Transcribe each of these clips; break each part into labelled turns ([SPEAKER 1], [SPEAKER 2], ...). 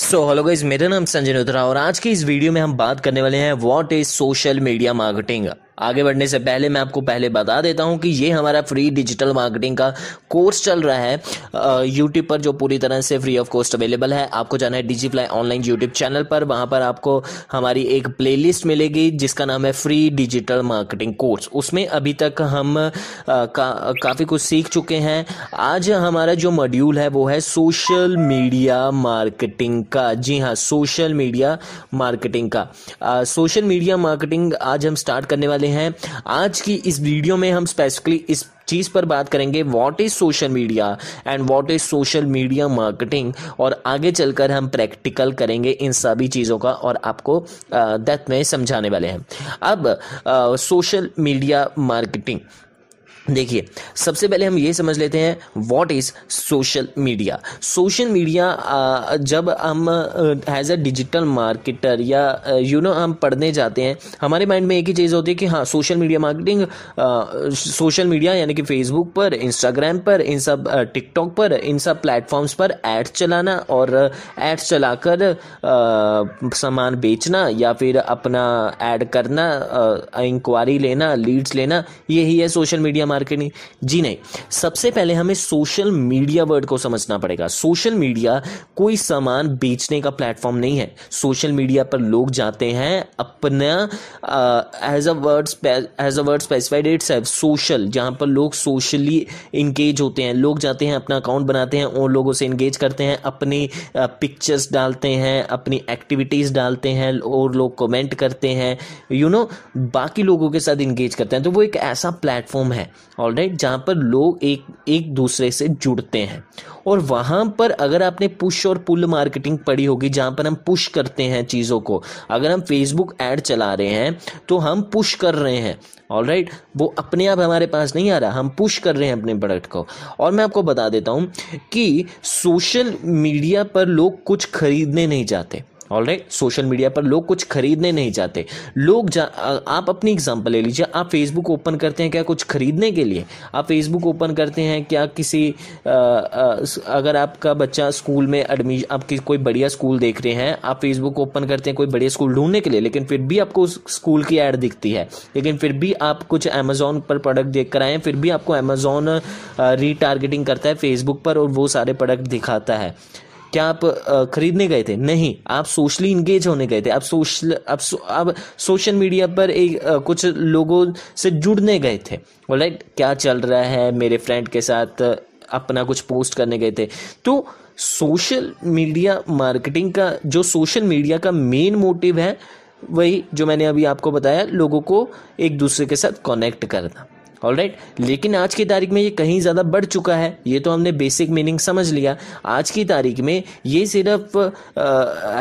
[SPEAKER 1] So hello guys मेरा नाम संजय नोत्रा और आज की इस वीडियो में हम बात करने वाले हैं what is social media marketing आगे बढ़ने से पहले मैं आपको पहले बता देता हूँ कि ये हमारा फ्री डिजिटल मार्केटिंग का कोर्स चल रहा है। यूट्यूब पर जो पूरी तरह से फ्री ऑफ़ कॉस्ट अवेलेबल है। आपको जाना है डिजीफ्लाई ऑनलाइन यूट्यूब चैनल पर। वहाँ पर आपको हमारी एक प्लेलिस्ट मिलेगी जिसका नाम है फ्री डिजिटल मार्केटिंग कोर्स उसमें अभी तक हम आ, का, काफ़ी कुछ सीख चुके हैं। आज हमारा जो मॉड्यूल है वो है सोशल मीडिया मार्केटिंग का। जी हाँ सोशल मीडिया मार्केटिंग का। सोशल मीडिया मार्केटिंग आज हम स्टार्ट करने वाले हैं। आज की इस वीडियो में हम स्पेसिफिकली इस चीज़ पर बात करेंगे what is social media and what is social media marketing और आगे चलकर हम प्रैक्टिकल करेंगे इन सभी चीज़ों का और आपको डेथ में समझाने वाले हैं। अब सोशल मीडिया मार्केटिंग देखिए, सबसे पहले हम ये समझ लेते हैं what is social media social media जब हम एज अ डिजिटल मार्केटर या यू नो हम पढ़ने जाते हैं, हमारे माइंड में एक ही चीज़ होती है कि हाँ social media marketing social media यानी कि फेसबुक पर इंस्टाग्राम पर, इन सब टिकटॉक पर, इन सब प्लेटफॉर्म्स पर एड्स चलाना और एड्स चलाकर सामान बेचना या फिर अपना ऐड करना इंक्वायरी लेना लीड्स लेना, यही है सोशल मीडिया मार्केटिंग जी नहीं। सबसे पहले हमें सोशल मीडिया वर्ड को समझना पड़ेगा। सोशल मीडिया कोई सामान बेचने का प्लेटफॉर्म नहीं है। सोशल मीडिया पर लोग जाते हैं अपना as a word as a word specified it's social जहाँ पर लोग सोशली इंगेज होते हैं। लोग जाते हैं अपना अकाउंट बनाते हैं उन लोगों से इंगेज करते हैं अपनी पिक्चर्स डालते हैं अपनी एक्टिविटीज़ डालते हैं और लोग कमेंट करते हैं। यू you नो know, बाकी लोगों के साथ इंगेज करते हैं। तो वो एक ऐसा प्लेटफॉर्म है। ऑल राइट जहाँ पर लोग एक एक दूसरे से जुड़ते हैं। और वहाँ पर अगर आपने पुश और पुल मार्केटिंग पढ़ी होगी, जहाँ पर हम पुश करते हैं चीज़ों को, अगर हम फेसबुक ऐड चला रहे हैं तो हम पुश कर रहे हैं। All right right? वो अपने आप हमारे पास नहीं आ रहा, हम पुश कर रहे हैं अपने प्रोडक्ट को। और मैं आपको बता देता हूँ कि सोशल मीडिया पर लोग कुछ खरीदने नहीं चाहते ऑल राइट सोशल मीडिया पर लोग कुछ खरीदने नहीं चाहते लोग जा, आप अपनी एग्जांपल ले लीजिए। आप फेसबुक ओपन करते हैं क्या कुछ खरीदने के लिए? आप फेसबुक ओपन करते हैं क्या किसी आ, आ, अगर आपका बच्चा स्कूल में एडमिशन आप कोई बढ़िया स्कूल देख रहे हैं आप फेसबुक ओपन करते हैं कोई बढ़िया स्कूल ढूँढने के लिए लेकिन फिर भी आपको उस स्कूल की एड दिखती है। लेकिन फिर भी आप कुछ अमेजोन पर प्रोडक्ट देख कर आए फिर भी आपको अमेजोन रीटारगेटिंग करता है फेसबुक पर और वो सारे प्रोडक्ट दिखाता है। क्या आप खरीदने गए थे? नहीं आप सोशली इंगेज होने गए थे। आप सोशल आप सो, आप सोशल मीडिया पर एक कुछ लोगों से जुड़ने गए थे। राइट क्या चल रहा है मेरे फ्रेंड के साथ? अपना कुछ पोस्ट करने गए थे। तो सोशल मीडिया मार्केटिंग का जो सोशल मीडिया का मेन मोटिव है वही जो मैंने अभी आपको बताया लोगों को एक दूसरे के साथ कनेक्ट करना। ऑल राइट लेकिन आज की तारीख में ये कहीं ज़्यादा बढ़ चुका है, ये तो हमने बेसिक मीनिंग समझ लिया। आज की तारीख में ये सिर्फ़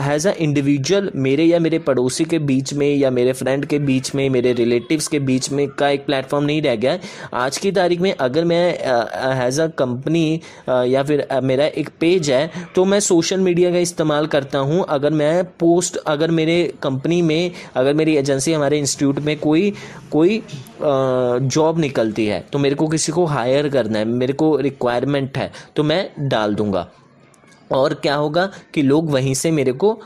[SPEAKER 1] हैज़ अ इंडिविजुअल मेरे या मेरे पड़ोसी के बीच में या मेरे फ्रेंड के बीच में, मेरे रिलेटिव्स के बीच में का एक प्लेटफॉर्म नहीं रह गया आज की तारीख में अगर मैं हैज़ अ कंपनी या फिर मेरा एक पेज है तो मैं सोशल मीडिया का इस्तेमाल करता हूँ। अगर मैं पोस्ट अगर मेरे कंपनी में, अगर मेरी एजेंसी हमारे इंस्टीट्यूट में कोई कोई जॉब निकलती है। तो मेरे को किसी को हायर करना है मेरे को रिक्वायरमेंट है तो मैं डाल दूँगा। और क्या होगा कि लोग वहीं से मेरे को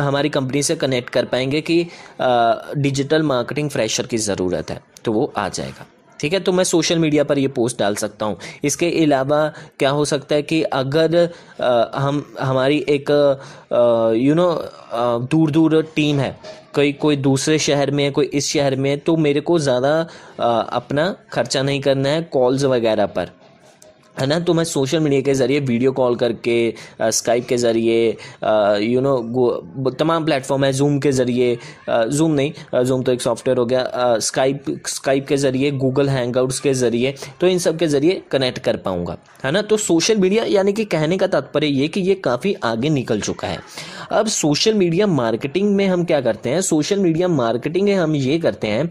[SPEAKER 1] हमारी कंपनी से कनेक्ट कर पाएँगे कि डिजिटल मार्केटिंग फ्रेशर की ज़रूरत है तो वो आ जाएगा। ठीक है तो मैं सोशल मीडिया पर ये पोस्ट डाल सकता हूँ। इसके अलावा क्या हो सकता है कि अगर आ, हम हमारी एक यू नो दूर दूर टीम है कोई कोई दूसरे शहर में है, कोई इस शहर में है तो मेरे को ज़्यादा अपना खर्चा नहीं करना है कॉल्स वगैरह पर। है ना? तो मैं सोशल मीडिया के ज़रिए वीडियो कॉल करके स्काइप के ज़रिए यू नो तमाम प्लेटफॉर्म है जूम के ज़रिए जूम नहीं जूम तो एक सॉफ्टवेयर हो गया स्काइप स्काइप के ज़रिए गूगल हैंगआउट्स के ज़रिए तो इन सब के ज़रिए कनेक्ट कर पाऊँगा, है ना? तो सोशल मीडिया यानी कि कहने का तात्पर्य ये कि ये काफ़ी आगे निकल चुका है। अब सोशल मीडिया मार्केटिंग में हम क्या करते हैं? सोशल मीडिया मार्केटिंग में हम ये करते हैं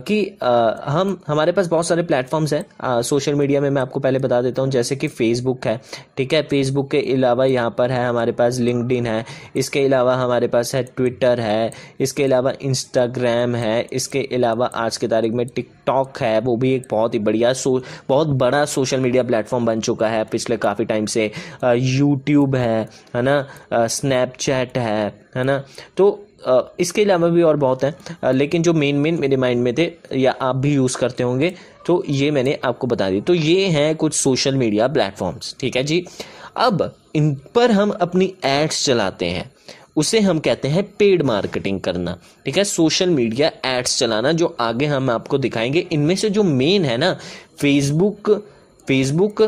[SPEAKER 1] कि हम, हमारे पास बहुत सारे प्लेटफॉर्म्स हैं सोशल मीडिया में मैं आपको पहले बता बता देता हूँ, जैसे कि फेसबुक है, ठीक है? फेसबुक के अलावा यहाँ पर है, हमारे पास लिंकडिन है, इसके अलावा हमारे पास है ट्विटर है, इसके अलावा इंस्टाग्राम है, इसके अलावा आज के तारीख में टिकटॉक है, वो भी एक बहुत ही बढ़िया सो, बहुत बड़ा सोशल मीडिया प्लेटफॉर्म बन चुका है पिछले काफ़ी टाइम से। यूट्यूब है है ना? स्नैपचैट है है ना? तो इसके अलावा भी और बहुत हैं। लेकिन जो मेन मेन मेरे माइंड में थे, या आप भी यूज़ करते होंगे तो ये मैंने आपको बता दी। तो ये हैं कुछ सोशल मीडिया प्लेटफॉर्म्स ठीक है जी? अब इन पर हम अपनी एड्स चलाते हैं। उसे हम कहते हैं पेड मार्केटिंग करना, ठीक है? सोशल मीडिया एड्स चलाना, जो आगे हम आपको दिखाएँगे। इनमें से जो मेन है ना फेसबुक फेसबुक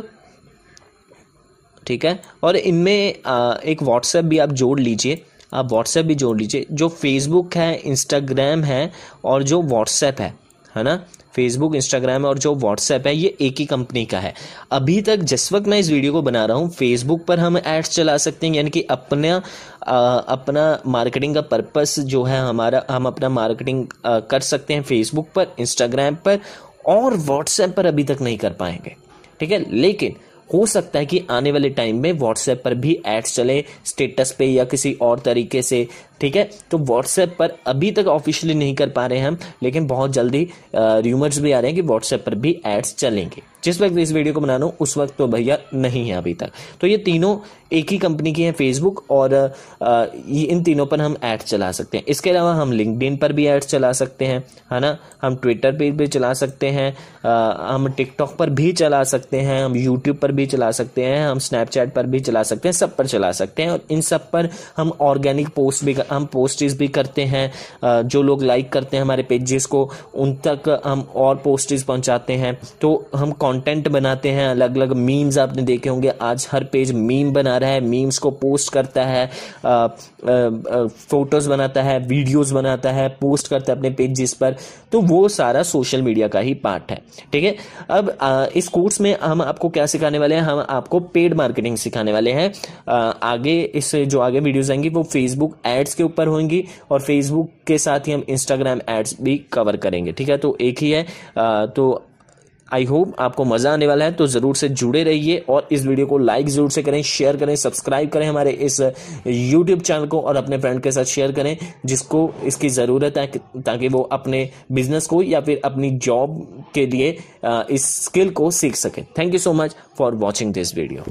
[SPEAKER 1] ठीक है? और इनमें एक व्हाट्सएप भी आप जोड़ लीजिए। आप व्हाट्सएप भी जोड़ लीजिए, जो फेसबुक है इंस्टाग्राम है और जो व्हाट्सएप है है ना? फेसबुक इंस्टाग्राम और जो व्हाट्सएप है, ये एक ही कंपनी का है। अभी तक जिस वक्त मैं इस वीडियो को बना रहा हूँ फेसबुक पर हम एड्स चला सकते हैं, यानी कि अपना अपना मार्केटिंग का पर्पस जो है हमारा, हम अपना मार्केटिंग कर सकते हैं फेसबुक पर इंस्टाग्राम पर और व्हाट्सएप पर अभी तक नहीं कर पाएँगे। ठीक है? लेकिन हो सकता है कि आने वाले टाइम में व्हाट्सएप पर भी एड्स चले स्टेटस पे या किसी और तरीके से ठीक है? तो व्हाट्सएप पर अभी तक ऑफिशियली नहीं कर पा रहे हैं हम, लेकिन बहुत जल्दी र्यूमर्स भी आ रहे हैं कि व्हाट्सएप पर भी एड्स चलेंगे। जिस वक्त इस वीडियो को बना रहा हूँ, उस वक्त तो भैया नहीं है अभी तक। तो ये तीनों एक ही कंपनी की है फेसबुक और ये इन तीनों पर हम एड्स चला सकते हैं। इसके अलावा हम लिंकडिन पर भी एड्स चला सकते हैं, है ना? हम ट्विटर पर भी चला सकते हैं हम टिकटॉक पर भी चला सकते हैं, हम यूट्यूब पर भी चला सकते हैं, हम स्नैपचैट पर भी चला सकते हैं, सब पर चला सकते हैं और इन सब पर हम ऑर्गेनिक पोस्ट भी हम पोस्टिस भी करते हैं जो लोग लाइक करते हैं हमारे पेजेस को, उन तक हम और पोस्टिस पहुंचाते हैं। तो हम कंटेंट बनाते हैं अलग अलग मीम्स आपने देखे होंगे। आज हर पेज मीम बना रहा है मीम्स को पोस्ट करता है फ़ोटोज़ बनाता है वीडियोस बनाता है पोस्ट करता है अपने पेजेस पर। तो वो सारा सोशल मीडिया का ही पार्ट है, ठीक है? अब इस कोर्स में हम आपको क्या सिखाने वाले हैं? हम आपको पेड मार्केटिंग सिखाने वाले हैं। आगे इस, जो आगे वीडियोस आएँगी, वो फेसबुक एड्स के ऊपर होंगी और फेसबुक के साथ ही हम इंस्टाग्राम एड्स भी कवर करेंगे ठीक है? तो एक ही है। आ, तो आई होप आपको मज़ा आने वाला है तो ज़रूर से जुड़े रहिए और इस वीडियो को लाइक ज़रूर से करें शेयर करें सब्सक्राइब करें हमारे इस यूट्यूब चैनल को और अपने फ्रेंड के साथ शेयर करें जिसको इसकी ज़रूरत है ताकि वो अपने बिज़नेस को या फिर अपनी जॉब के लिए इस स्किल को सीख सकें। Thank you so much for watching this video